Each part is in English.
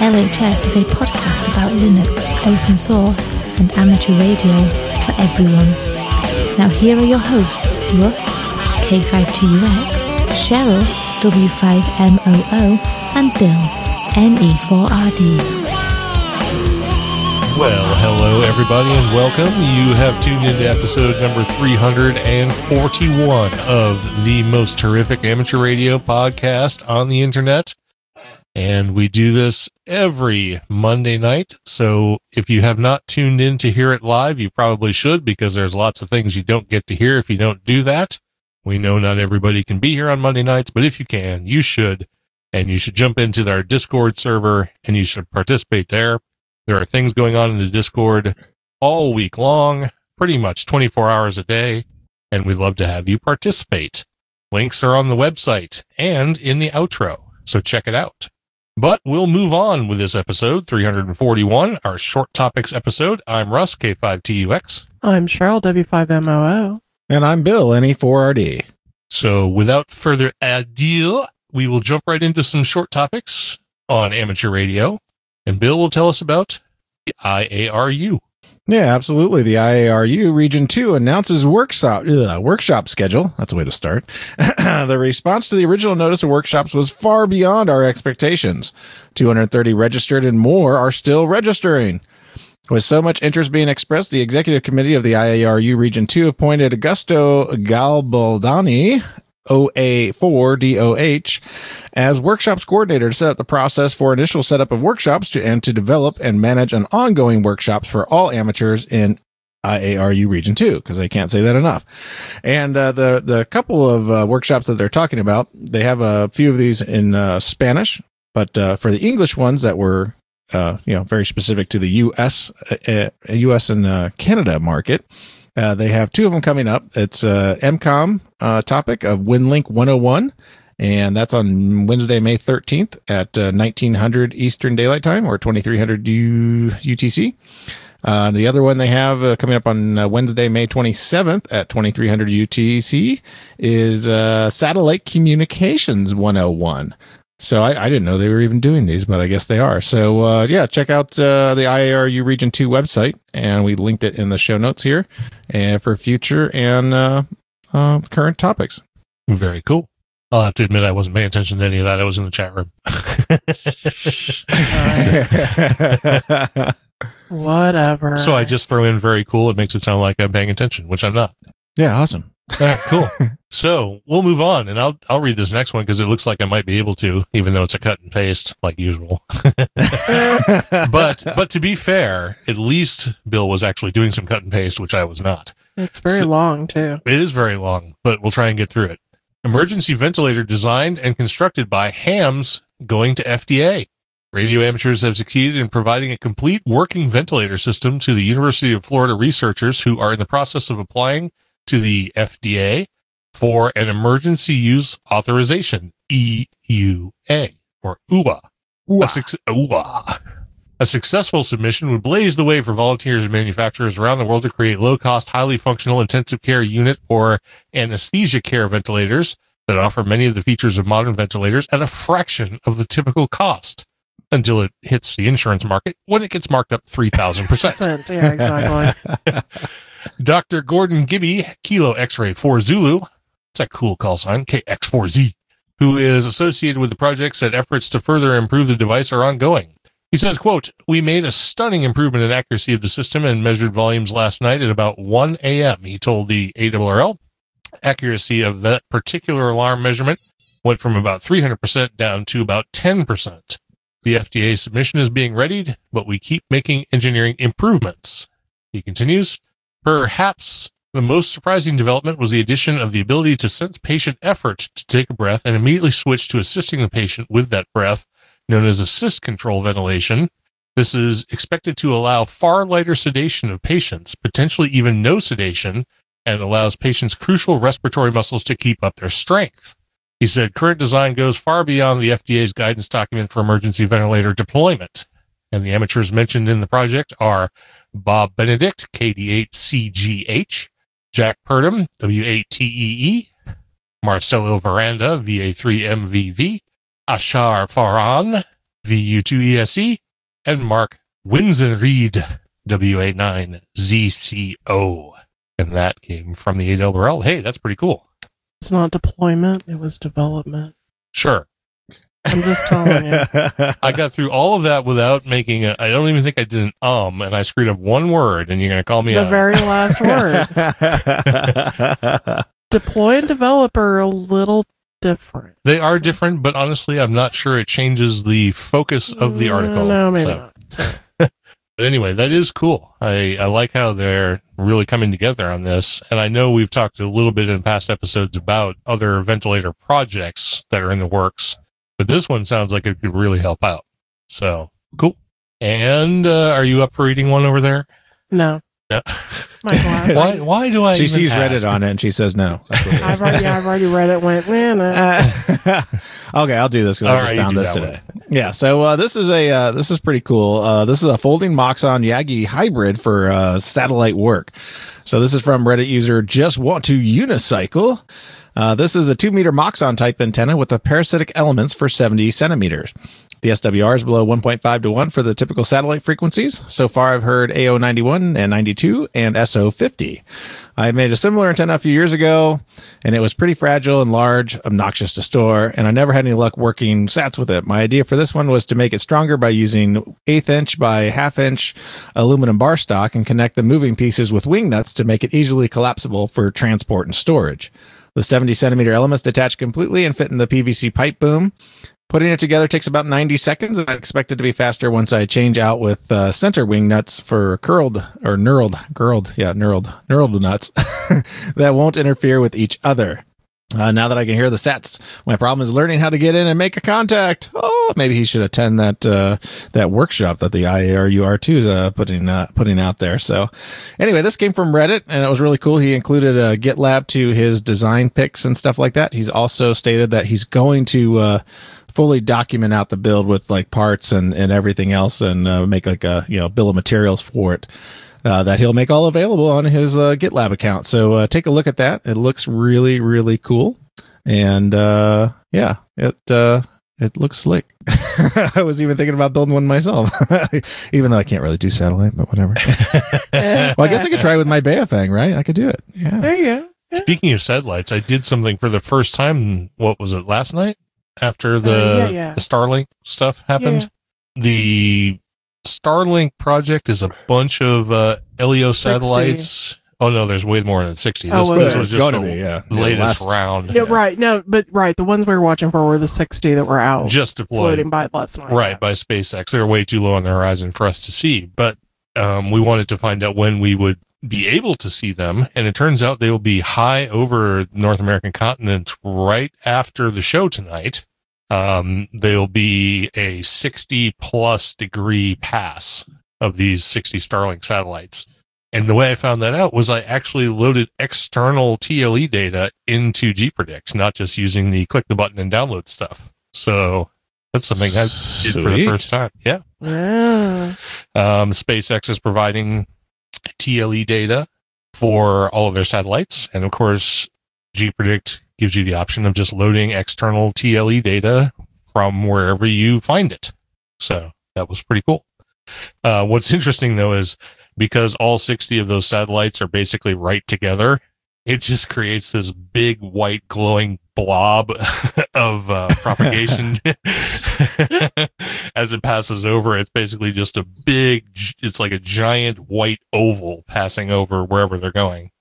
LHS is a podcast about Linux, open source, and amateur radio for everyone. Now, here are your hosts Russ, K5TUX, Cheryl, W5MOO, and Bill, NE4RD. Well, hello everybody and welcome. You have tuned into episode number 341 of the most terrific amateur radio podcast on the internet. And we do this every Monday night. So if you have not tuned in to hear it live, you probably should because there's lots of things you don't get to hear if you don't do that. We know not everybody can be here on Monday nights, but if you can, you should. And you should jump into our Discord server and you should participate there. There are things going on in the Discord all week long, pretty much 24 hours a day, and we'd love to have you participate. Links are on the website and in the outro, so check it out. But we'll move on with this episode 341, our short topics episode. I'm Russ, K5TUX. I'm Cheryl, W5MOO. And I'm Bill, NE4RD. So without further ado, we will jump right into some short topics on amateur radio. And Bill will tell us about the IARU. Yeah, absolutely. The IARU Region 2 announces workshop ugh, workshop schedule. That's a way to start. the response to the original notice of workshops was far beyond our expectations. 230 registered and more are still registering. With so much interest being expressed, the executive committee of the IARU Region 2 appointed Augusto Galbaldani OA4DOH as workshops coordinator to set up the process for initial setup of workshops to, and to develop and manage an ongoing workshops for all amateurs in IARU Region 2, because they can't say that enough. And uh, the, the couple of uh, workshops that they're talking about, they have a few of these in uh, Spanish, but uh, for the English ones that were uh, you know, very specific to the U.S. Uh, U.S. and Canada market, uh, they have two of them coming up. It's uh, EmComm uh, topic of WinLink 101, and that's on Wednesday, May 13th at uh, 1900 Eastern Daylight Time or 2300 U- UTC. Uh, the other one they have coming up on Wednesday, May 27th at 2300 UTC is Satellite Communications 101. So I, I, didn't know they were even doing these, but I guess they are. So uh, yeah, check out uh, the IARU Region Two website, and we linked it in the show notes here, and for future and uh, uh current topics. Very cool. I'll have to admit I wasn't paying attention to any of that. I was in the chat room. Whatever. So I just throw in very cool. It makes it sound like I'm paying attention, which I'm not. Yeah, awesome. All right, cool. so we'll move on, and I'll I'll read this next one because it looks like I might be able to, even though it's a cut and paste like usual. but but to be fair, at least Bill was actually doing some cut and paste, which I was not. It's very so, long too. It is very long, but we'll try and get through it. Emergency ventilator designed and constructed by Hams going to FDA. Radio amateurs have succeeded in providing a complete working ventilator system to the University of Florida researchers who are in the process of applying to the FDA for an emergency use authorization, EUA or UA. A, su- UA. a successful submission would blaze the way for volunteers and manufacturers around the world to create low cost, highly functional intensive care unit or anesthesia care ventilators that offer many of the features of modern ventilators at a fraction of the typical cost until it hits the insurance market when it gets marked up 3000%. yeah, exactly. Dr. Gordon Gibby, Kilo X-ray 4 Zulu. It's a cool call sign, KX4Z, who is associated with the project said efforts to further improve the device are ongoing. He says, quote, we made a stunning improvement in accuracy of the system and measured volumes last night at about 1 a.m. He told the ARRL accuracy of that particular alarm measurement went from about 300% down to about 10%. The FDA submission is being readied, but we keep making engineering improvements. He continues, Perhaps the most surprising development was the addition of the ability to sense patient effort to take a breath and immediately switch to assisting the patient with that breath known as assist control ventilation. This is expected to allow far lighter sedation of patients, potentially even no sedation, and allows patients crucial respiratory muscles to keep up their strength. He said current design goes far beyond the FDA's guidance document for emergency ventilator deployment. And the amateurs mentioned in the project are Bob Benedict, KD8CGH, Jack Purdum, W8TEE, Marcelo Veranda, VA3MVV, Ashhar Farhan, VU2ESE, and Mark Winsenried, WA9ZCO. And that came from the AWRL. Hey, that's pretty cool. It's not deployment, it was development. Sure. I'm just telling you. I got through all of that without making a, I don't even think I did an um, and I screwed up one word, and you're going to call me The out. very last word. Deploy and develop are a little different. they are different, but honestly, I'm not sure it changes the focus of the article. No, maybe So- not. So, But anyway, that is cool. I, I like how they're really coming together on this. And I know we've talked a little bit in past episodes about other ventilator projects that are in the works, but this one sounds like it could really help out. So cool. And uh, are you up for reading one over there? no. No. Why, why do I she even sees? Reddit on it and she says no. That's what it is. I've already, I've already read it. Went, man, uh, Uh, okay, I'll do this because I just right, you found this that today. Yeah, so uh, this is a uh, this is pretty cool. Uh, this is a folding Moxon Yagi hybrid for uh, satellite work. So this is from Reddit user just want to unicycle. Uh, this is a two meter Moxon type antenna with the parasitic elements for 70 centimeters. The SWR is below 1.5 to 1 for the typical satellite frequencies. So far, I've heard AO91 and 92 and SO50. I made a similar antenna a few years ago, and it was pretty fragile and large, obnoxious to store, and I never had any luck working sats with it. My idea for this one was to make it stronger by using eighth inch by half inch aluminum bar stock and connect the moving pieces with wing nuts to make it easily collapsible for transport and storage. The 70 centimeter elements detach completely and fit in the PVC pipe boom. Putting it together takes about 90 seconds, and I expect it to be faster once I change out with uh, center wing nuts for curled or knurled, curled, yeah, knurled, knurled nuts that won't interfere with each other. Uh, now that I can hear the sets, my problem is learning how to get in and make a contact. Oh, maybe he should attend that uh, that workshop that the IARUR2 is uh, putting uh, putting out there. So, anyway, this came from Reddit, and it was really cool. He included a GitLab to his design picks and stuff like that. He's also stated that he's going to uh, fully document out the build with like parts and and everything else, and uh, make like a you know bill of materials for it uh, that he'll make all available on his uh, GitLab account. So uh, take a look at that. It looks really, really cool, and uh, yeah, it uh, it looks slick. I was even thinking about building one myself, even though I can't really do satellite, but whatever. well, I guess I could try with my Baofeng, right? I could do it. Yeah. there you go. Speaking of satellites, I did something for the first time. What was it last night? After the, Uh, yeah, yeah. the Starlink stuff happened, the Starlink project is a bunch of uh, LEO 60. satellites. Oh no, there's way more than sixty. This, Oh, well, this was just the be, yeah. latest Yeah, last- round, Yeah, right. No, but right. The ones we were watching for were the 60 that were out just deployed floating by last night. right by SpaceX. They're way too low on the horizon for us to see, but um, we wanted to find out when we would be able to see them, and it turns out they will be high over the North American continent right after the show tonight. Um, they'll be a 60 plus degree pass of these 60 Starlink satellites. And the way I found that out was I actually loaded external TLE data into GPredict, not just using the click the button and download stuff. So that's something I did for the first time. Yeah. Yeah. Um, SpaceX is providing TLE data for all of their satellites. And of course, GPredict gives you the option of just loading external TLE data from wherever you find it. So that was pretty cool. Uh, what's interesting though is because all 60 of those satellites are basically right together, it just creates this big white glowing blob of uh, propagation as it passes over. It's basically just a big, it's like a giant white oval passing over wherever they're going.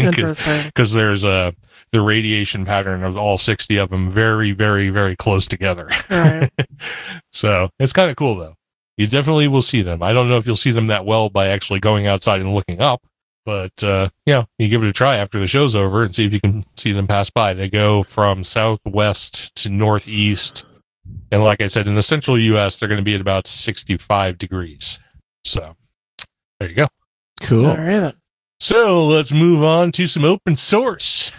'Cause- because there's a the radiation pattern of all 60 of them very very very close together Right. so it's kind of cool though you definitely will see them i don't know if you'll see them that well by actually going outside and looking up but uh yeah you give it a try after the show's over and see if you can see them pass by they go from southwest to northeast And like I said, in the central US, they're going to be at about 65 degrees. So there you go. Cool. All right. So let's move on to some open source.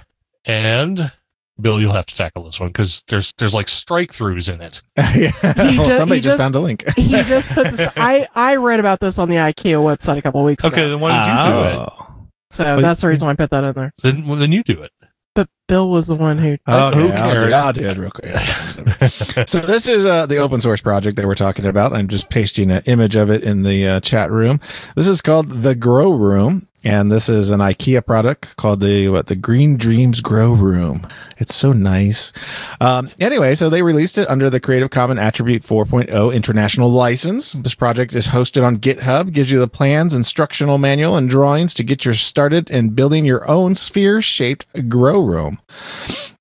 And Bill, you'll have to tackle this one because there's there's like strike throughs in it. yeah. Well, ju- somebody just, just- found a link. He just put this. I I read about this on the IKEA website a couple of weeks Okay, ago. Okay, then why did you do it? Oh. So Wait. that's the reason why I put that in there. Then well, then you do it. But Bill was the one who. Okay, Who I'll, do. I'll do it real quick. so this is uh, the open source project that we're talking about. I'm just pasting an image of it in the uh, chat room. This is called the Grow Room, and this is an IKEA product called the what the Green Dreams Grow Room. It's so nice. Um, anyway, so they released it under the Creative Commons Attribute 4.0 international license. This project is hosted on GitHub, gives you the plans, instructional manual, and drawings to get you started in building your own sphere-shaped grow room.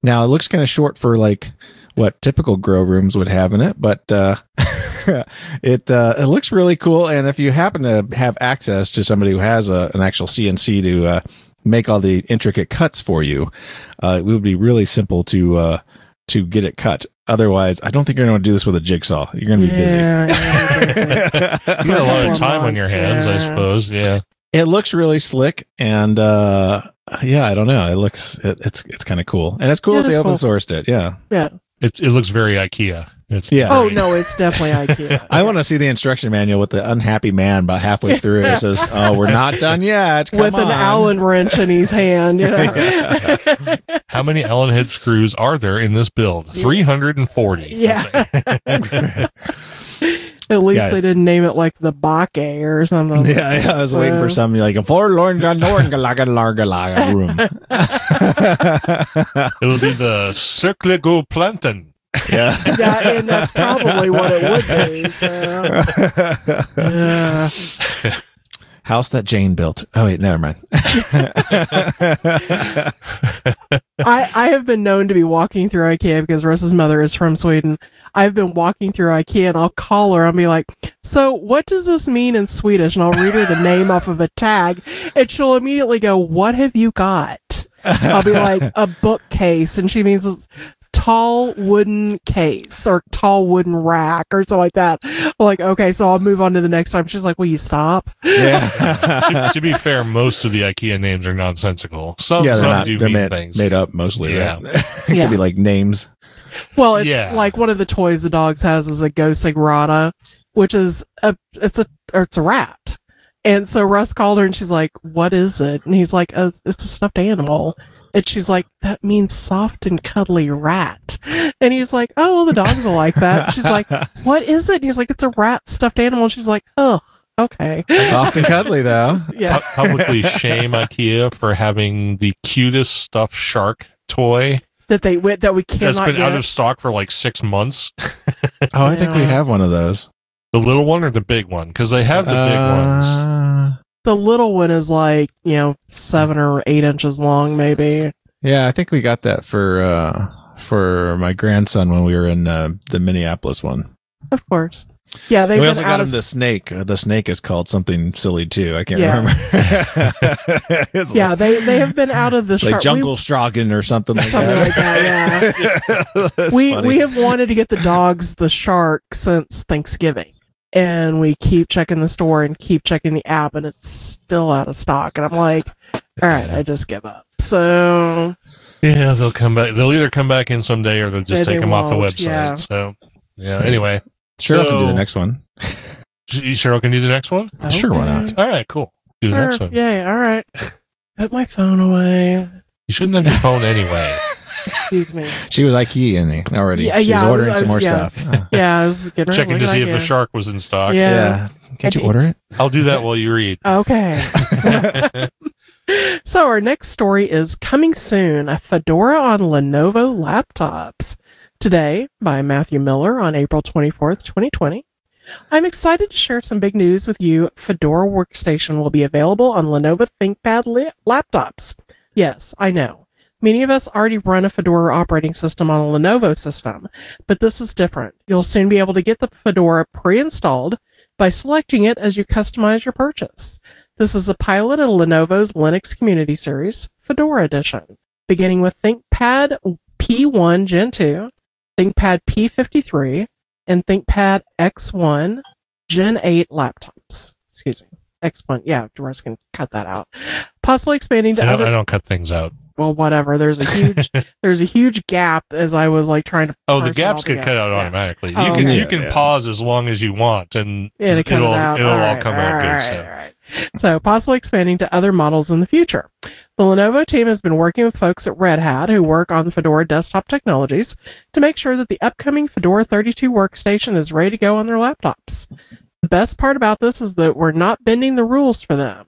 Now it looks kind of short for like what typical grow rooms would have in it, but uh, it uh, it looks really cool. And if you happen to have access to somebody who has a, an actual CNC to uh, make all the intricate cuts for you, uh, it would be really simple to uh, to get it cut. Otherwise, I don't think you're going to do this with a jigsaw. You're going to be Yeah, yeah, busy. You got a lot of time on your hands, I suppose. Yeah. it looks really slick, and uh, yeah, I don't know. It looks it, it's it's kind of cool, and it's cool Yeah, that they it's open cool. sourced it. Yeah. yeah. It, it looks very IKEA. It's Yeah. Oh no, it's definitely IKEA. I want to see the instruction manual with the unhappy man about halfway through. It says, "Oh, we're not done yet." Come with an. Allen wrench in his hand. You know? How many Allen head screws are there in this build? 340. Yeah. At least Yeah. they didn't name it like the Bake or something. Yeah, yeah, I was waiting for So- something like a forlorn larga larga larga room. It'll be the Circle Planten. Yeah. Yeah, and that's probably what it would be. So. Yeah. House that Jane built. Oh wait, never mind. I, I have been known to be walking through IKEA because Russ's mother is from Sweden. I've been walking through IKEA and I'll call her. I'll be like, So, what does this mean in Swedish? And I'll read her the name off of a tag, and she'll immediately go, What have you got? I'll be like, A bookcase. And she means this tall wooden case or tall wooden rack or something like that. I'm like, okay, so I'll move on to the next time. She's like, Will you stop? yeah. to, to be fair, most of the IKEA names are nonsensical. Some, yeah, they're some not. do mean made, things. made up mostly. Yeah. Right? it could be like names. Well, it's Yeah. like one of the toys the dogs has is a Gosigrata, which is a it's a or it's a rat. And so Russ called her and she's like, "What is it?" And he's like, oh, "It's a stuffed animal." And she's like, "That means soft and cuddly rat." And he's like, "Oh, well, the dogs will like that." She's like, "What is it?" And he's like, "It's a rat stuffed animal." And she's like, "Oh, okay." soft and cuddly though. Yeah. Pu- publicly shame IKEA for having the cutest stuffed shark toy That they went that we cannot that's been get. out of stock for like six months. Oh, I think we have one of those. The little one or the big one? Because they have the big uh, ones. The little one is like you know seven or eight inches long, maybe. Yeah, I think we got that for uh for my grandson when we were in uh, the Minneapolis one. Of course. Yeah, they've we also got him of the snake. Uh, the snake is called something silly too. I can't Yeah. remember. Yeah, like, they they have been out of the like shark- jungle stragan or something like Something that. like that, We we, funny. we have wanted to get the dogs the shark since Thanksgiving, and we keep checking the store and keep checking the app, and it's still out of stock. And I'm like, all right, I just give up. So Yeah, they'll come back. They'll either come back in someday or they'll just take they them off the website. yeah. So, yeah. Anyway, sure I can do the next one. you sure can do the next one? Sure, why not? All right, cool. Do the Sure, next one. Yeah, all right. Put my phone away. You shouldn't have your phone anyway. Excuse me. She was IKEA in it already. Yeah, she was was- ordering I some more yeah. stuff. Oh. Yeah, I was getting Checking to see if the shark was in stock. Yeah. yeah. Can't you order it? I'll do that while you read. yeah. Okay. So our next story is coming soon a Fedora on Lenovo laptops. Today, by Matthew Miller on April 24th, 2020. I'm excited to share some big news with you. Fedora Workstation will be available on Lenovo ThinkPad li- laptops. Yes, I know. Many of us already run a Fedora operating system on a Lenovo system, but this is different. You'll soon be able to get the Fedora pre-installed by selecting it as you customize your purchase. This is a pilot of Lenovo's Linux Community Series, Fedora Edition, beginning with ThinkPad P1 Gen 2, ThinkPad P53, and ThinkPad X1 Gen 8 laptops. Excuse me. X1. Yeah, Doris can cut that out. Possibly expanding to I don't, other I don't cut things out. Well, whatever. There's a huge there's a huge gap as I was like trying to Oh, the gaps get cut together. out Yeah. automatically. Oh, you can okay. you can Yeah, yeah. pause as long as you want, and Yeah, to cut it'll it out. it'll all right, come out all good. right, so. all right. So possibly expanding to other models in the future. The Lenovo team has been working with folks at Red Hat who work on Fedora desktop technologies to make sure that the upcoming Fedora 32 workstation is ready to go on their laptops. The best part about this is that we're not bending the rules for them.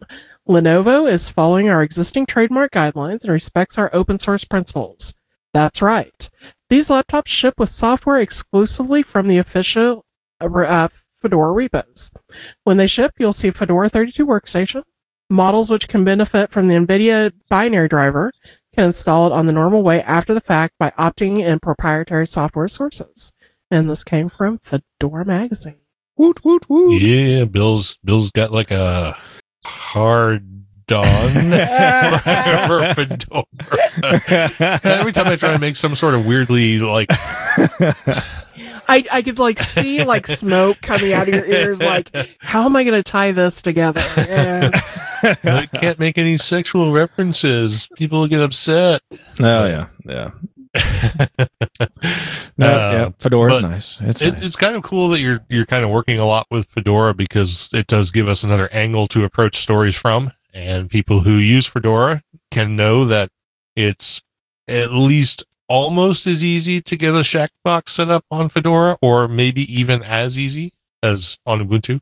Lenovo is following our existing trademark guidelines and respects our open source principles. That's right. These laptops ship with software exclusively from the official uh, Fedora repos. When they ship, you'll see Fedora 32 workstation. Models which can benefit from the NVIDIA binary driver can install it on the normal way after the fact by opting in proprietary software sources. And this came from Fedora Magazine. Woot woot woot. Yeah, Bill's Bill's got like a hard on for Fedora. Every time I try to make some sort of weirdly like I, I could like see like smoke coming out of your ears. Like, how am I going to tie this together? And I can't make any sexual references. People get upset. Oh yeah, yeah. No, Uh, yeah, Fedora's but nice. It's It, nice. it's kind of cool that you're you're kind of working a lot with Fedora because it does give us another angle to approach stories from, and people who use Fedora can know that it's at least almost as easy to get a Shackbox set up on Fedora, or maybe even as easy as on Ubuntu.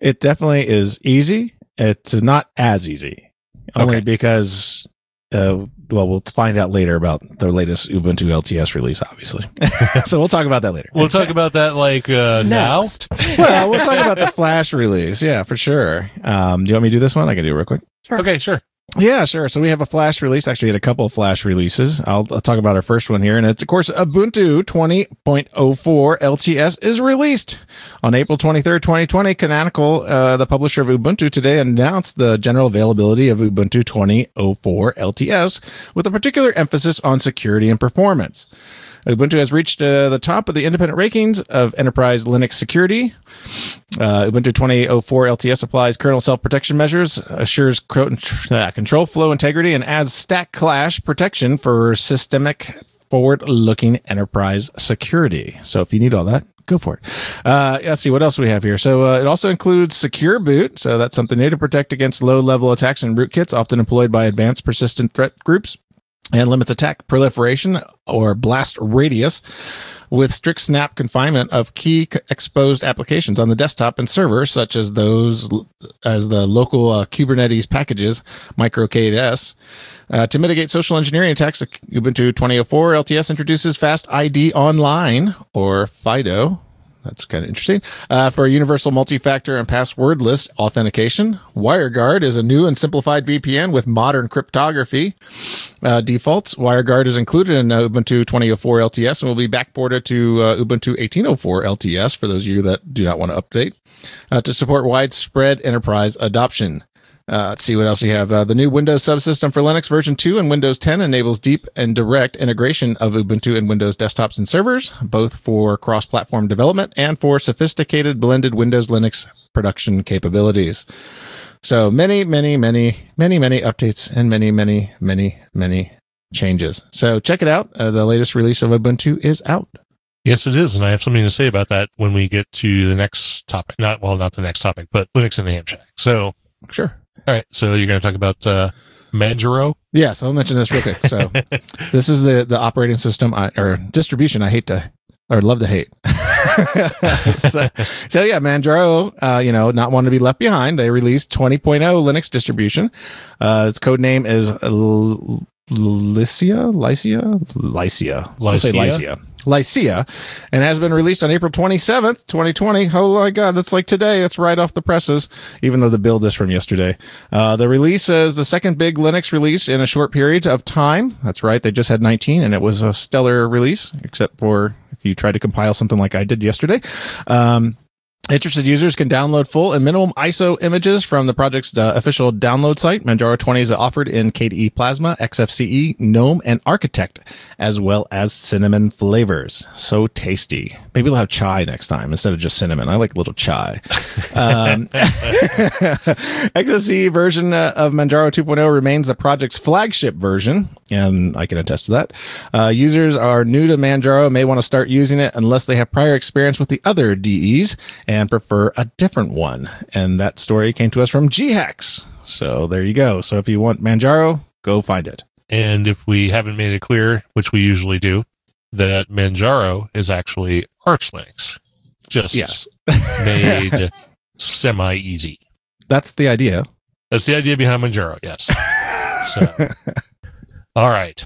It definitely is easy. It's not as easy, only Okay. because, uh, well, we'll find out later about the latest Ubuntu LTS release, obviously. so we'll talk about that later. We'll talk about that like uh, now. Well, we'll talk about the Flash release. Yeah, for sure. Um, do you want me to do this one? I can do it real quick. Sure. Okay, sure. Yeah, sure. So we have a Flash release. Actually, we had a couple of Flash releases. I'll, I'll talk about our first one here, and it's of course Ubuntu 20.04 LTS is released on April 23rd, 2020. Canonical, uh, the publisher of Ubuntu, today announced the general availability of Ubuntu 20.04 LTS with a particular emphasis on security and performance. Ubuntu has reached uh, the top of the independent rankings of enterprise Linux security. Uh, Ubuntu 20.04 LTS applies kernel self protection measures, assures uh, control flow integrity, and adds stack clash protection for systemic forward looking enterprise security. So if you need all that, go for it. Uh, let's see what else we have here. So uh, it also includes secure boot. So that's something new to protect against low level attacks and rootkits, often employed by advanced persistent threat groups and limits attack proliferation or blast radius with strict snap confinement of key exposed applications on the desktop and server, such as those as the local uh, Kubernetes packages, MicroK8s. Uh, to mitigate social engineering attacks, Ubuntu 2004 LTS introduces Fast ID Online or FIDO. That's kind of interesting. Uh, for universal multi-factor and passwordless authentication, WireGuard is a new and simplified VPN with modern cryptography uh, defaults. WireGuard is included in Ubuntu 2004 LTS and will be backported to uh, Ubuntu 1804 LTS for those of you that do not want to update uh, to support widespread enterprise adoption. Uh, let's see what else we have. Uh, the new Windows subsystem for Linux version 2 and Windows 10 enables deep and direct integration of Ubuntu and Windows desktops and servers, both for cross platform development and for sophisticated blended Windows Linux production capabilities. So many, many, many, many, many updates and many, many, many, many changes. So check it out. Uh, the latest release of Ubuntu is out. Yes, it is, and I have something to say about that when we get to the next topic. Not well, not the next topic, but Linux and the Ham Shack. So, Sure. All right. So you're going to talk about uh, Manjaro. Yes, I'll mention this real quick. So this is the the operating system I, or distribution I hate to or love to hate. so, so yeah, Manjaro, uh, you know, not wanting to be left behind. They released 20.0 Linux distribution. Uh, its code name is L- Lysia, Lysia, Lysia, I'll say Lysia? Lysia, Lysia, and has been released on April 27th, 2020. Oh my God, that's like today. It's right off the presses, even though the build is from yesterday. Uh, the release is the second big Linux release in a short period of time. That's right. They just had 19 and it was a stellar release, except for if you tried to compile something like I did yesterday. Um, Interested users can download full and minimum ISO images from the project's uh, official download site. Manjaro 20 is offered in KDE Plasma, XFCE, GNOME, and Architect, as well as cinnamon flavors. So tasty. Maybe we'll have chai next time instead of just cinnamon. I like a little chai. um, XFCE version uh, of Manjaro 2.0 remains the project's flagship version, and I can attest to that. Uh, users are new to Manjaro may want to start using it unless they have prior experience with the other DEs and prefer a different one. And that story came to us from GHacks. So there you go. So if you want Manjaro, go find it. And if we haven't made it clear, which we usually do, that Manjaro is actually Arch Linux, just Yes. made semi easy. That's the idea. That's the idea behind Manjaro, yes. So, all right.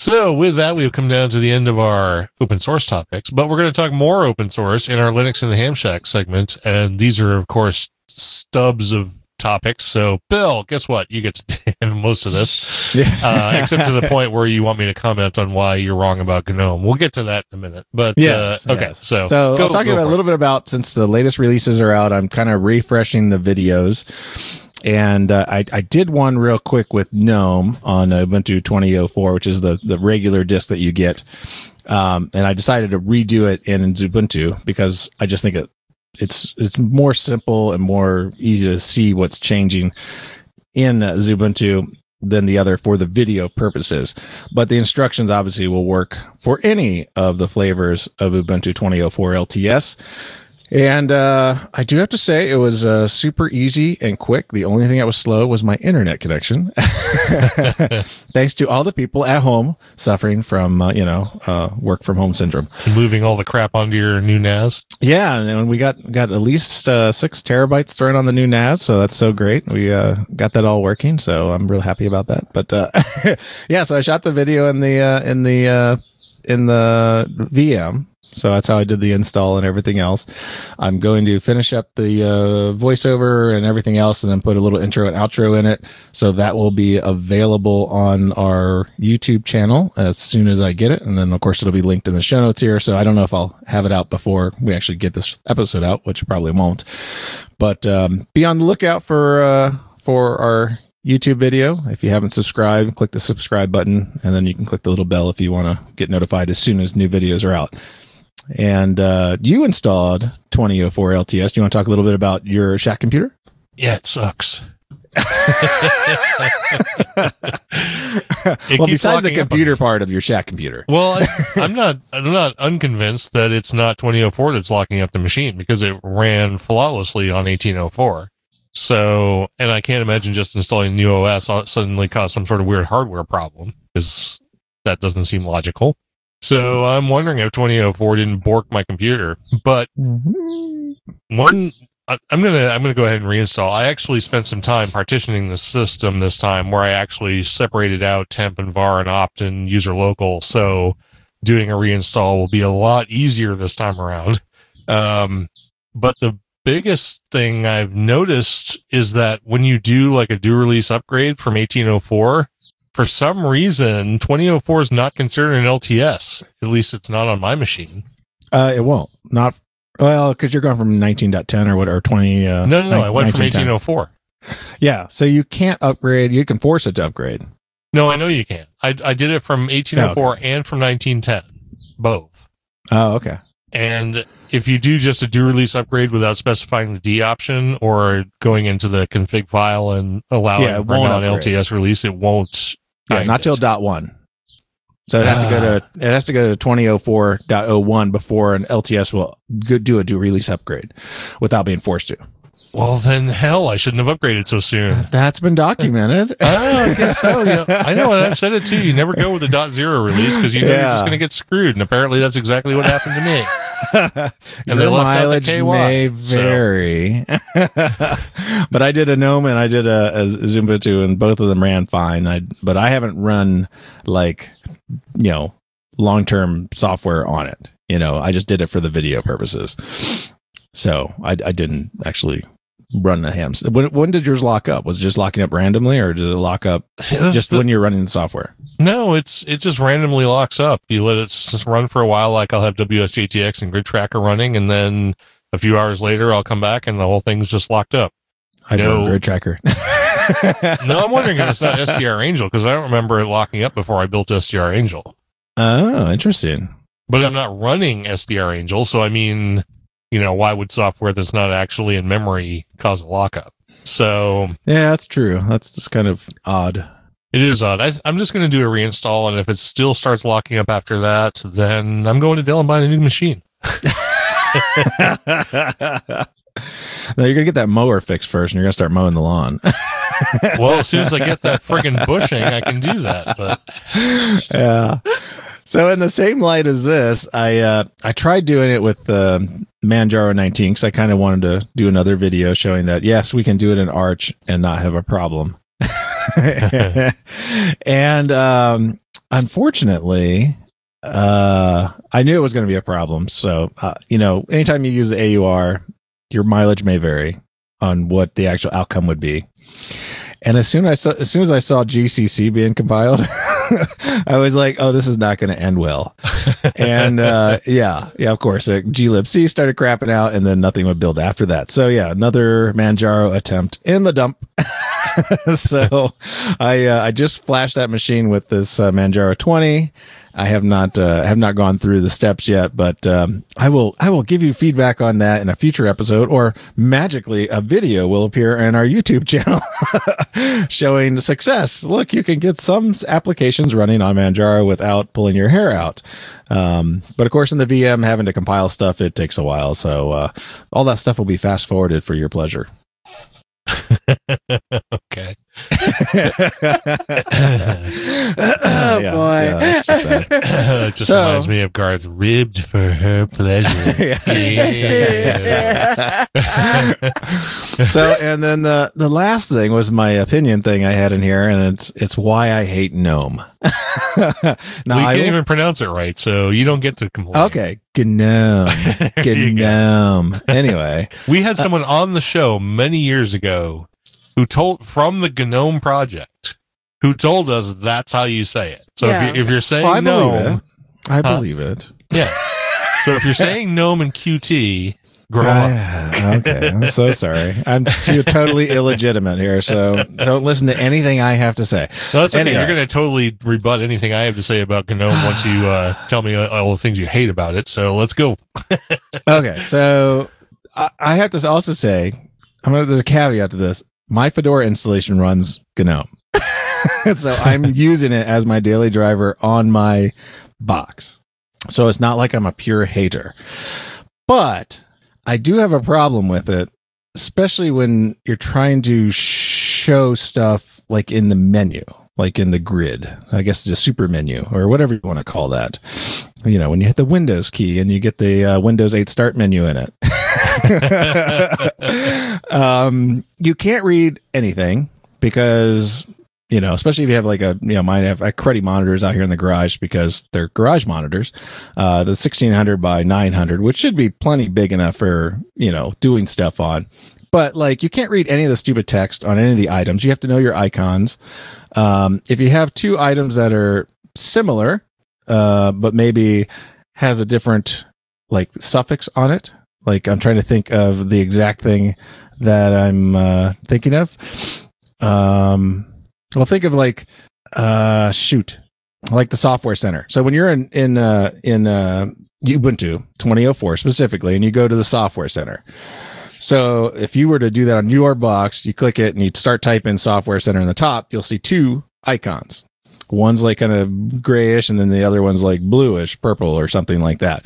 So, with that, we've come down to the end of our open source topics, but we're going to talk more open source in our Linux in the Ham Shack segment. And these are, of course, stubs of topics. So, Bill, guess what? You get to handle most of this, uh, except to the point where you want me to comment on why you're wrong about GNOME. We'll get to that in a minute. But, Yes, uh, okay. yes. So, So go- I'll talk about a it. little bit about since the latest releases are out. I'm kind of refreshing the videos, and uh, I I did one real quick with GNOME on Ubuntu 2004, which is the the regular disk that you get. Um, and I decided to redo it in Ubuntu because I just think it it's it's more simple and more easy to see what's changing in uh, Ubuntu than the other for the video purposes. But the instructions obviously will work for any of the flavors of Ubuntu 2004 LTS. And uh, I do have to say, it was uh, super easy and quick. The only thing that was slow was my internet connection. Thanks to all the people at home suffering from, uh, you know, uh, work from home syndrome. moving all the crap onto your new NAS. Yeah, and we got got at least uh, six terabytes thrown on the new NAS, so that's so great. We uh, got that all working, so I'm real happy about that. But uh, yeah, so I shot the video in the uh, in the uh, in the VM. So that's how I did the install and everything else. I'm going to finish up the uh, voiceover and everything else, and then put a little intro and outro in it. So that will be available on our YouTube channel as soon as I get it, and then of course it'll be linked in the show notes here. So I don't know if I'll have it out before we actually get this episode out, which probably won't. But um, be on the lookout for uh, for our YouTube video. If you haven't subscribed, click the subscribe button, and then you can click the little bell if you want to get notified as soon as new videos are out. And uh, you installed 2004 LTS. Do you want to talk a little bit about your Shack computer? Yeah, it sucks. well, besides the up computer part of your Shack computer. Well, I, I'm not. I'm not unconvinced that it's not 2004 that's locking up the machine because it ran flawlessly on 1804. So, and I can't imagine just installing new OS suddenly caused some sort of weird hardware problem because that doesn't seem logical. So I'm wondering if 2004 didn't bork my computer. But one, I- I'm gonna I'm gonna go ahead and reinstall. I actually spent some time partitioning the system this time, where I actually separated out temp and var and opt and user local. So doing a reinstall will be a lot easier this time around. Um, but the biggest thing I've noticed is that when you do like a do release upgrade from 1804, for some reason 2004 is not considered an LTS. At least it's not on my machine. Uh, it won't. Not well because you're going from 19.10 or what or 20. Uh, No, no, no. I went from 1804. Yeah, so you can't upgrade. You can force it to upgrade. No, I know you can. I I did it from 1804 and from 1910, both. Oh, okay. And if you do just a do release upgrade without specifying the D option or going into the config file and allowing Yeah, it for non LTS release, it won't. Yeah, not till dot one. So it has to go to ah. it has to go to 2004.01 before an LTS will do a do release upgrade without being forced to. Well, then hell, I shouldn't have upgraded so soon. That's been documented. oh, I guess so. Yeah. I know, and I've said it too. You never go with a dot zero release because you know you're just going to get screwed. And apparently, that's exactly what happened to me. Your left out the mileage KY, may so. vary, but I did a GNOME and I did a, a Ubuntu, and both of them ran fine. I but I haven't run like you know long term software on it. You know, I just did it for the video purposes. So I, I didn't actually run the hams. When, when did yours lock up? Was it just locking up randomly, or did it lock up just when you're running the software? No, it's it just randomly locks up. You let it just run for a while. Like I'll have WSJTX and Grid Tracker running, and then A few hours later, I'll come back and the whole thing's just locked up. I know grid tracker. No, I'm wondering if it's not SDR Angel because I don't remember it locking up before I built SDR Angel. Oh, interesting. But I'm not running SDR Angel, so I mean, you know, why would software that's not actually in memory cause a lockup? So Yeah, that's true. That's just kind of odd. it is odd. I, I'm just going to do a reinstall, and if it still starts locking up after that, then I'm going to Dell and buying a new machine. no, you're gonna get that mower fixed first, and you're gonna start mowing the lawn. Well, as soon as I get that friggin' bushing, I can do that. But yeah. So in the same light as this, I uh, I tried doing it with uh, Manjaro 19 because I kind of wanted to do another video showing that yes, we can do it in Arch and not have a problem. and um, unfortunately, uh, I knew it was going to be a problem. So uh, you know, anytime you use the AUR, your mileage may vary on what the actual outcome would be. And as soon as I saw, as soon as I saw GCC being compiled, I was like, "Oh, this is not going to end well." and uh, yeah, yeah, of course, uh, glibc started crapping out, and then nothing would build after that. So yeah, another Manjaro attempt in the dump. so I uh, I just flashed that machine with this uh, Manjaro 20. I have not uh, have not gone through the steps yet, but um, I will I will give you feedback on that in a future episode, or magically a video will appear in our YouTube channel showing success. Look, you can get some applications running on Manjaro without pulling your hair out. Um, but of course, in the VM, having to compile stuff it takes a while, so uh, all that stuff will be fast forwarded for your pleasure. okay. Oh, boy. it's just it just So- reminds me of Garth ribbed for her pleasure. Yeah. so and then the the last thing was my opinion thing I had in here, and it's it's why I hate GNOME. now we I can't even pronounce it right, so you don't get to complain. okay GNOME There. GNOME. anyway, We had someone on the show many years ago who told from the GNOME project who told us that's how you say it. So Yeah. if, you, if you're saying well, I believe gnome, it. I believe it. yeah. So if you're saying gnome and QT, grow up. Ah, okay, I'm so sorry. I'm you're totally illegitimate here, so don't listen to anything I have to say. No, that's okay. Anyway. You're going to totally rebut anything I have to say about GNOME once you uh, tell me all the things you hate about it. So let's go. Okay, so I, I have to also say, I'm gonna, there's a caveat to this. My Fedora installation runs GNOME, so I'm using it as my daily driver on my box. So it's not like I'm a pure hater, but I do have a problem with it, especially when you're trying to show stuff like in the menu, like in the grid. I guess the super menu or whatever you want to call that. You know, when you hit the Windows key and you get the uh, Windows 8 start menu in it. um, you can't read anything because you know, especially if you have like a, you know, mine have cruddy monitors out here in the garage because they're garage monitors. Uh, the 1600 by 900, which should be plenty big enough for, you know, doing stuff on. But like, you can't read any of the stupid text on any of the items. You have to know your icons. Um, if you have two items that are similar, uh, but maybe has a different like suffix on it, like I'm trying to think of the exact thing that I'm uh, thinking of. Um, well, think of like, uh, shoot, like the software center. So when you're in in uh, in uh, Ubuntu 2004 specifically, and you go to the software center. So if you were to do that on your box, you click it and you start typing software center in the top, you'll see two icons. One's like kind of grayish, and then the other one's like bluish, purple, or something like that.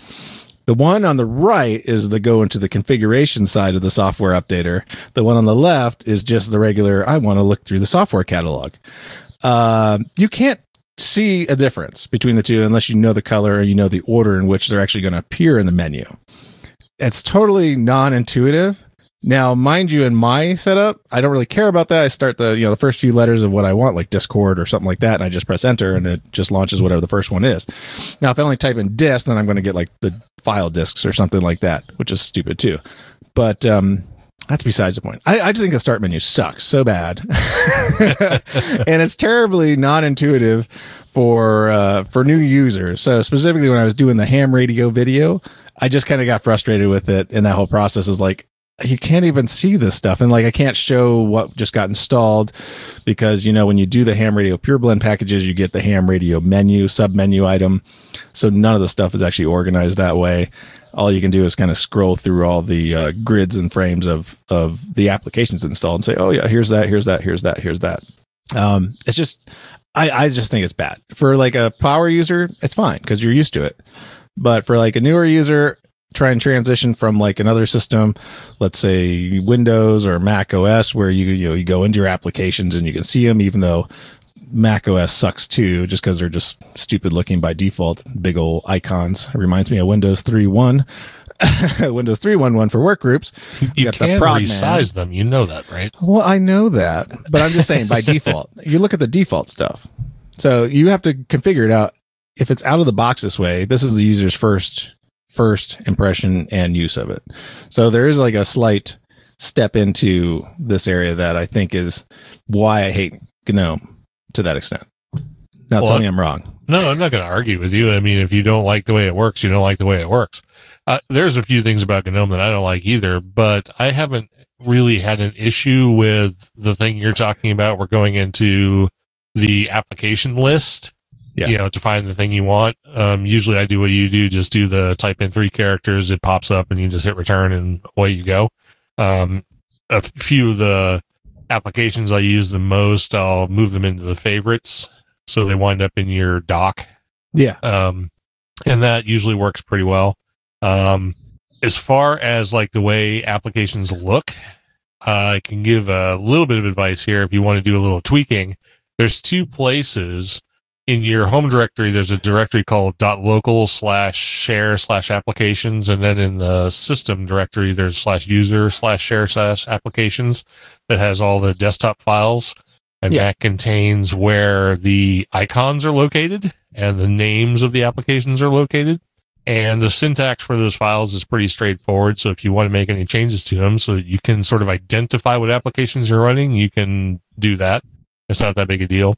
The one on the right is the go into the configuration side of the software updater. The one on the left is just the regular, I want to look through the software catalog. Um, you can't see a difference between the two unless you know the color or you know the order in which they're actually going to appear in the menu. It's totally non intuitive. Now, mind you, in my setup, I don't really care about that. I start the, you know, the first few letters of what I want, like Discord or something like that, and I just press enter and it just launches whatever the first one is. Now, if I only type in disk, then I'm going to get like the file disks or something like that, which is stupid too. But um, that's besides the point. I, I just think the start menu sucks so bad, and it's terribly non-intuitive for uh, for new users. So specifically, when I was doing the ham radio video, I just kind of got frustrated with it. And that whole process is like, you can't even see this stuff. And like, I can't show what just got installed because, you know, when you do the ham radio pure blend packages, you get the ham radio menu, sub menu item. So none of the stuff is actually organized that way. All you can do is kind of scroll through all the uh, grids and frames of, of the applications installed and say, oh, yeah, here's that, here's that, here's that, here's that. Um, it's just, I, I just think it's bad for like a power user. It's fine because you're used to it. But for like a newer user, try and transition from like another system, let's say Windows or Mac OS, where you you know you go into your applications and you can see them, even though Mac OS sucks too, just because they're just stupid looking by default, big old icons. It reminds me of Windows 3.1. Windows 3.1.1 for work groups. You, the can prod resize them. You know that, right? Well, I know that, but I'm just saying by default, you look at the default stuff. So you have to configure it out. If it's out of the box this way, this is the user's first first impression and use of it. So there is like a slight step into this area that I think is why I hate GNOME to that extent. Now Well, tell me I'm wrong. No, I'm not going to argue with you. I mean, if you don't like the way it works, you don't like the way it works. Uh, there's a few things about GNOME that I don't like either, but I haven't really had an issue with the thing you're talking about. We're going into the application list, Yeah. you know, to find the thing you want. Um, usually I do what you do, just do the type in three characters. It pops up and you just hit return and away you go. Um, a few of the applications I use the most, I'll move them into the favorites. So they wind up in your dock Yeah. um, and that usually works pretty well. Um, as far as like the way applications look, uh, I can give a little bit of advice here. If you want to do a little tweaking, there's two places in your home directory. There's a directory called .local slash share slash applications, and then in the system directory, there's slash user slash share slash applications that has all the desktop files, and Yeah. that contains where the icons are located and the names of the applications are located. And the syntax for those files is pretty straightforward. So if you want to make any changes to them so that you can sort of identify what applications you're running, you can do that. It's not that big a deal.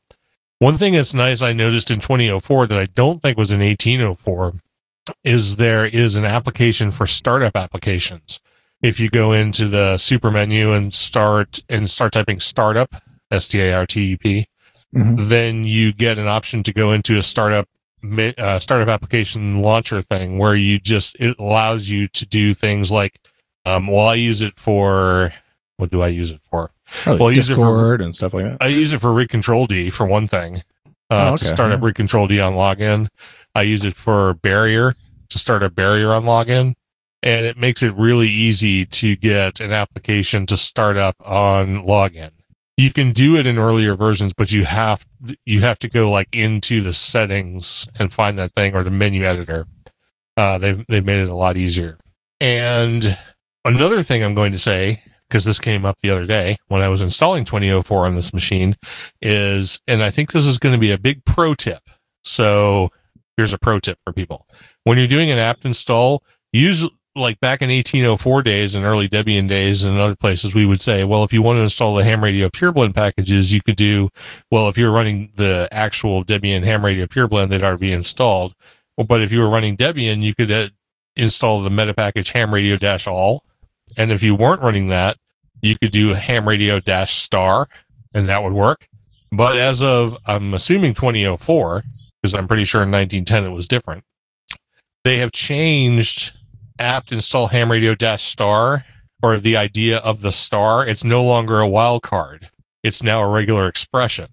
One thing that's nice I noticed in 2004 that I don't think was in 1804 is there is an application for startup applications. If you go into the super menu and start and start typing startup, S T A R T E P, Mhm. then you get an option to go into a startup uh, startup application launcher thing where you just it allows you to do things like um well I use it for what do I use it for? Probably Well, use it for- Discord and stuff like that. I use it for Rig Control D for one thing. Uh, Oh, to okay. start up Rig Control D on login. I use it for Barrier to start a Barrier on login. And it makes it really easy to get an application to start up on login. You can do it in earlier versions, but you have you have to go like into the settings and find that thing or the menu editor. Uh, they've they've made it a lot easier. And another thing I'm going to say because this came up the other day when I was installing 2004 on this machine is, and I think this is going to be a big pro tip. So here's a pro tip for people. When you're doing an apt install, use like back in 1804 days and early Debian days and other places, we would say, well, if you want to install the ham radio pure blend packages, you could do, well, if you're running the actual Debian ham radio pure blend, they'd already be installed. But if you were running Debian, you could uh, install the meta package ham radio dash all. And if you weren't running that, you could do ham radio dash star and that would work. But as of, I'm assuming 2004, because I'm pretty sure in 1910 it was different. They have changed apt install ham radio dash star or the idea of the star. It's no longer a wildcard. It's now a regular expression.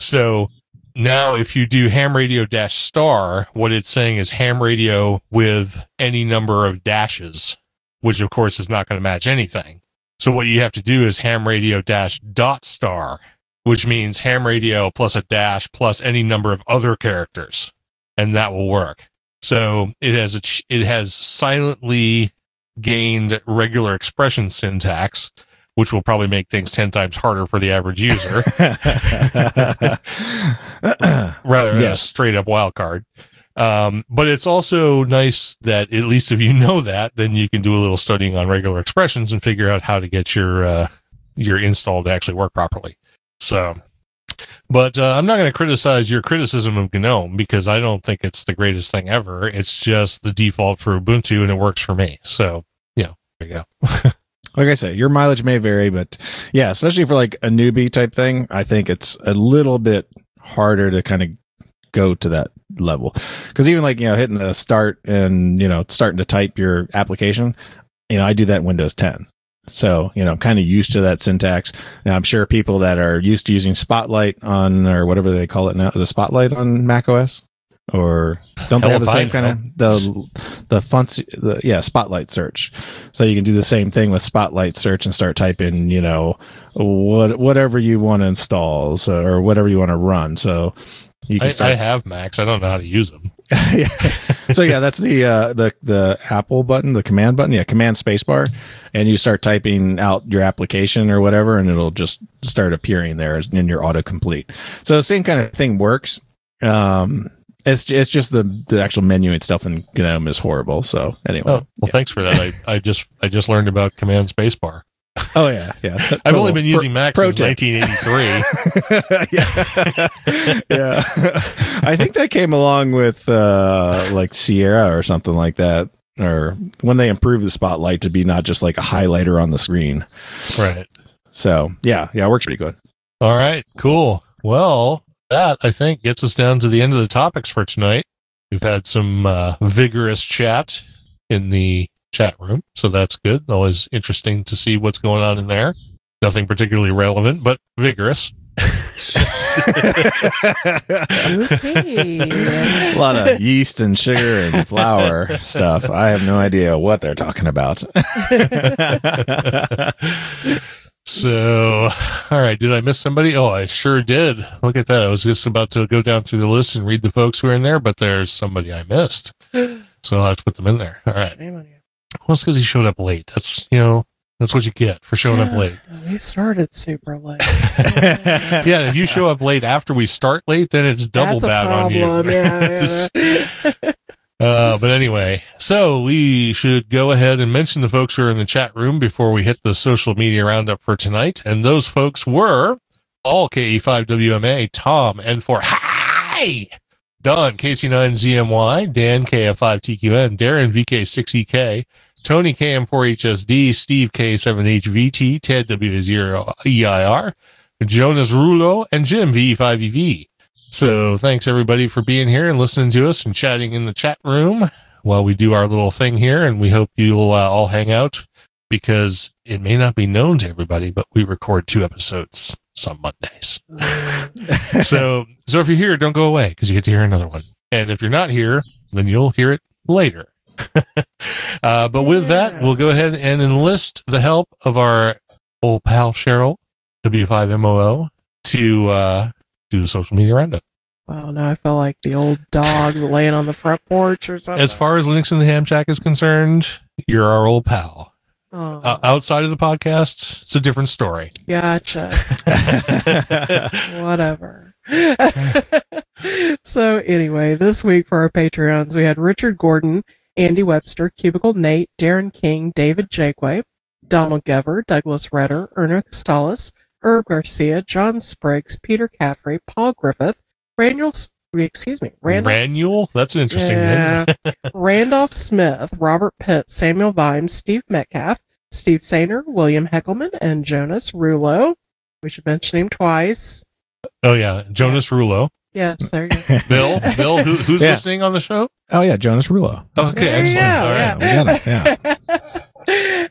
So now if you do ham radio dash star, what it's saying is ham radio with any number of dashes, which of course is not going to match anything. So what you have to do is ham radio dash dot star, which means ham radio plus a dash plus any number of other characters, and that will work. So it has a, ch- it has silently gained regular expression syntax, which will probably make things 10 times harder for the average user rather than a straight up wild card. Um, but it's also nice that at least if you know that, then you can do a little studying on regular expressions and figure out how to get your uh, your install to actually work properly. So But uh, I'm not going to criticize your criticism of GNOME because I don't think it's the greatest thing ever. It's just the default for Ubuntu and it works for me. So, yeah, there you go. like I say, your mileage may vary, but yeah, especially for like a newbie type thing, I think it's a little bit harder to kind of go to that level. Because even like, you know, hitting the start and, you know, starting to type your application, you know, I do that in Windows 10. So, you know, I'm kind of used to that syntax. Now, I'm sure people that are used to using Spotlight on, or whatever they call it now, is a Spotlight on Mac OS? Or don't they have the same kind of the the fonts the yeah spotlight search so you can do the same thing with spotlight search and start typing you know what whatever you want to install so, or whatever you want to run so I, I have Macs. I don't know how to use them. yeah. so yeah, that's the uh, the the Apple button, the command button, yeah, command spacebar, and you start typing out your application or whatever, and it'll just start appearing there in your autocomplete. So the same kind of thing works. Um, it's it's just the the actual menu and stuff in GNOME is horrible. So anyway, Oh, well, thanks for that. I, I just I just learned about Command Spacebar. Oh yeah, yeah. I've only been using Mac pro since 1983. yeah, yeah. I think that came along with uh, like Sierra or something like that, or when they improved the spotlight to be not just like a highlighter on the screen. right. So yeah, yeah, it works pretty good. All right. Cool. Well, that I think gets us down to the end of the topics for tonight. We've had some uh, vigorous chat in the chat room, so that's good. Always interesting to see what's going on in there. Nothing particularly relevant, but vigorous. Okay. a lot of yeast and sugar and flour stuff. I have no idea what they're talking about. so, all right. Did I miss somebody? Oh, I sure did. Look at that. I was just about to go down through the list and read the folks who are in there, but there's somebody I missed. So I'll have to put them in there. All right. Shame on you. Well, it's because he showed up late. That's, you know, that's what you get for showing up late. We started super late. Yeah. If you show up late after we start late, then it's double That's a bad on you. problem. Yeah, yeah. Uh, but anyway, so we should go ahead and mention the folks who are in the chat room before we hit the social media roundup for tonight. And those folks were all KE5WMA, Tom, and for hi! Don, KC9ZMY, Dan, KF5TQN, Darren, VK6EK, Tony, KM4HSD, Steve, K7HVT, Ted, W0EIR, Jonas Rulo, and Jim, VE5EV. So thanks everybody for being here and listening to us and chatting in the chat room while we do our little thing here. And we hope you'll uh, all hang out because it may not be known to everybody, but we record two episodes some Mondays. so, so if you're here, don't go away because you get to hear another one. And if you're not here, then you'll hear it later. uh, but with that, we'll go ahead and enlist the help of our old pal Cheryl, W5MOO, to uh, do the social media roundup. Wow, now I feel like the old dog laying on the front porch or something. As far as Linux in the Ham Shack is concerned, you're our old pal. Oh, Uh, outside of the podcast, it's a different story. gotcha. Whatever. so anyway, this week for our Patreons, we had Richard Gordon, Andy Webster, Cubicle Nate, Darren King, David Jakeway, Donald Gever, Douglas Redder, Erna Costalis, Herb Garcia, John Spriggs, Peter Caffrey, Paul Griffith, Randall, excuse me, Randall, Ranule? That's an interesting Yeah. name. Randolph Smith, Robert Pitt, Samuel Vimes, Steve Metcalf, Steve Sainer, William Heckelman, and Jonas Rulo. We should mention him twice. oh, yeah. Jonas Rulo. Yes, there you go. Bill, Bill, who, who's Yeah. listening on the show? oh yeah, Jonas Rulo. Okay, There you excellent. go, All yeah. We got him. Yeah.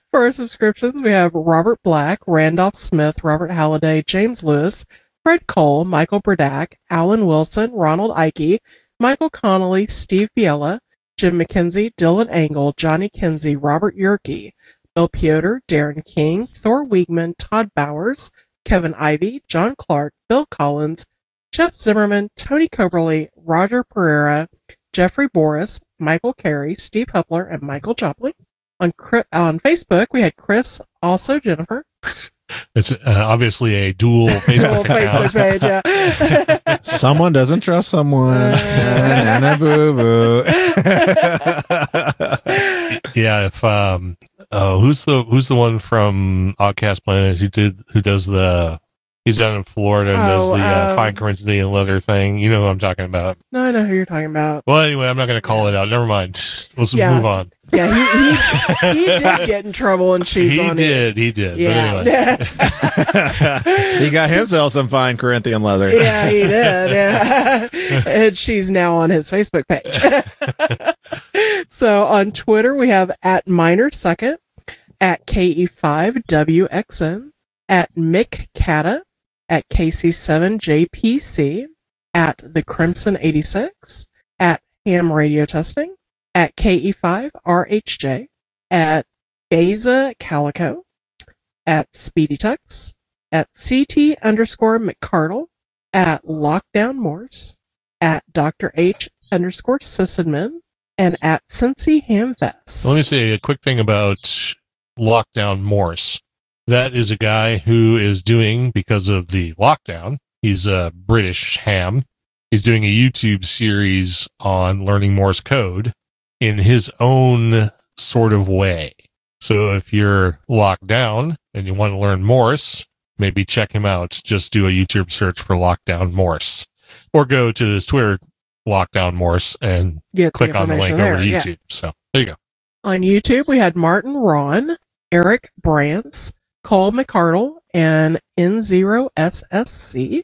For our subscriptions, we have Robert Black, Randolph Smith, Robert Halliday, James Lewis, Fred Cole, Michael Burdack, Alan Wilson, Ronald Ike, Michael Connolly, Steve Biella, Jim McKenzie, Dylan Angle, Johnny Kinsey, Robert Yerke, Bill Piotr, Darren King, Thor Wiegman, Todd Bowers, Kevin Ivey, John Clark, Bill Collins, Jeff Zimmerman, Tony Coberly, Roger Pereira, Jeffrey Boris, Michael Carey, Steve Hupler, and Michael Joplin. On on Facebook, we had Chris, also Jennifer. It's uh, obviously a dual Facebook Little. Facebook page, yeah. Someone doesn't trust someone. Uh. Nana boo boo. Yeah, if um, oh, who's the who's the one from Oddcast Planet who did who does the He's down in Florida and does Oh, the uh, um, fine Corinthian leather thing. You know who I'm talking about. No, I know who you're talking about. Well, anyway, I'm not going to call it out. Never mind. Let's Yeah. move on. Yeah, he, he, he did get in trouble and she's he on it. did. He did. Yeah. But anyway. he got himself some fine Corinthian leather. yeah, he did. Yeah. and she's now on his Facebook page. so on Twitter, we have at Minor Second, at KE5WXN, at Mick Cata, at KC7JPC, at The Crimson 86, at Ham Radio Testing, at KE5RHJ, at Beza Calico, at Speedy Tux, at CT underscore McCardle, at Lockdown Morse, at Dr. H underscore Sissenman, and at Cincy Hamfest. Let me say a quick thing about Lockdown Morse. That is a guy who is doing, because of the lockdown, he's a British ham. He's doing a YouTube series on learning Morse code in his own sort of way. So if you're locked down and you want to learn Morse, maybe check him out. Just do a YouTube search for Lockdown Morse or go to his Twitter Lockdown Morse and Get click on the link information over to there, yeah. YouTube. So there you go. On YouTube, we had Martin Ron, Eric Brantz, Cole McCardle, and N0SSC.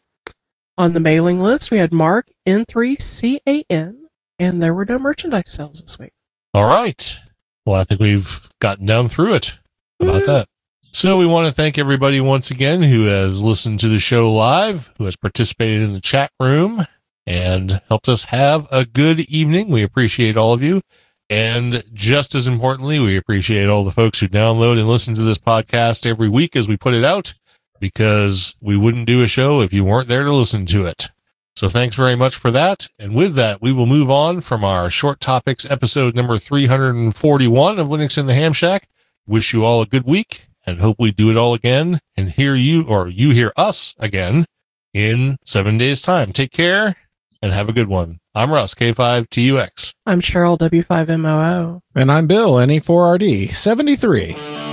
On the mailing list, we had Mark N3CAN, and there were no merchandise sales this week. All right. Well, I think we've gotten down through it. How about Woo. that? So we want to thank everybody once again who has listened to the show live, who has participated in the chat room and helped us have a good evening. We appreciate all of you. And just as importantly, we appreciate all the folks who download and listen to this podcast every week as we put it out because we wouldn't do a show if you weren't there to listen to it. So thanks very much for that. And with that, we will move on from our short topics episode number 341 of Linux in the Ham Shack. Wish you all a good week and hope we do it all again and hear you or you hear us again in seven days time. Take care and have a good one. I'm Russ, K5TUX. I'm Cheryl, W5MOO. And I'm Bill, NE4RD73.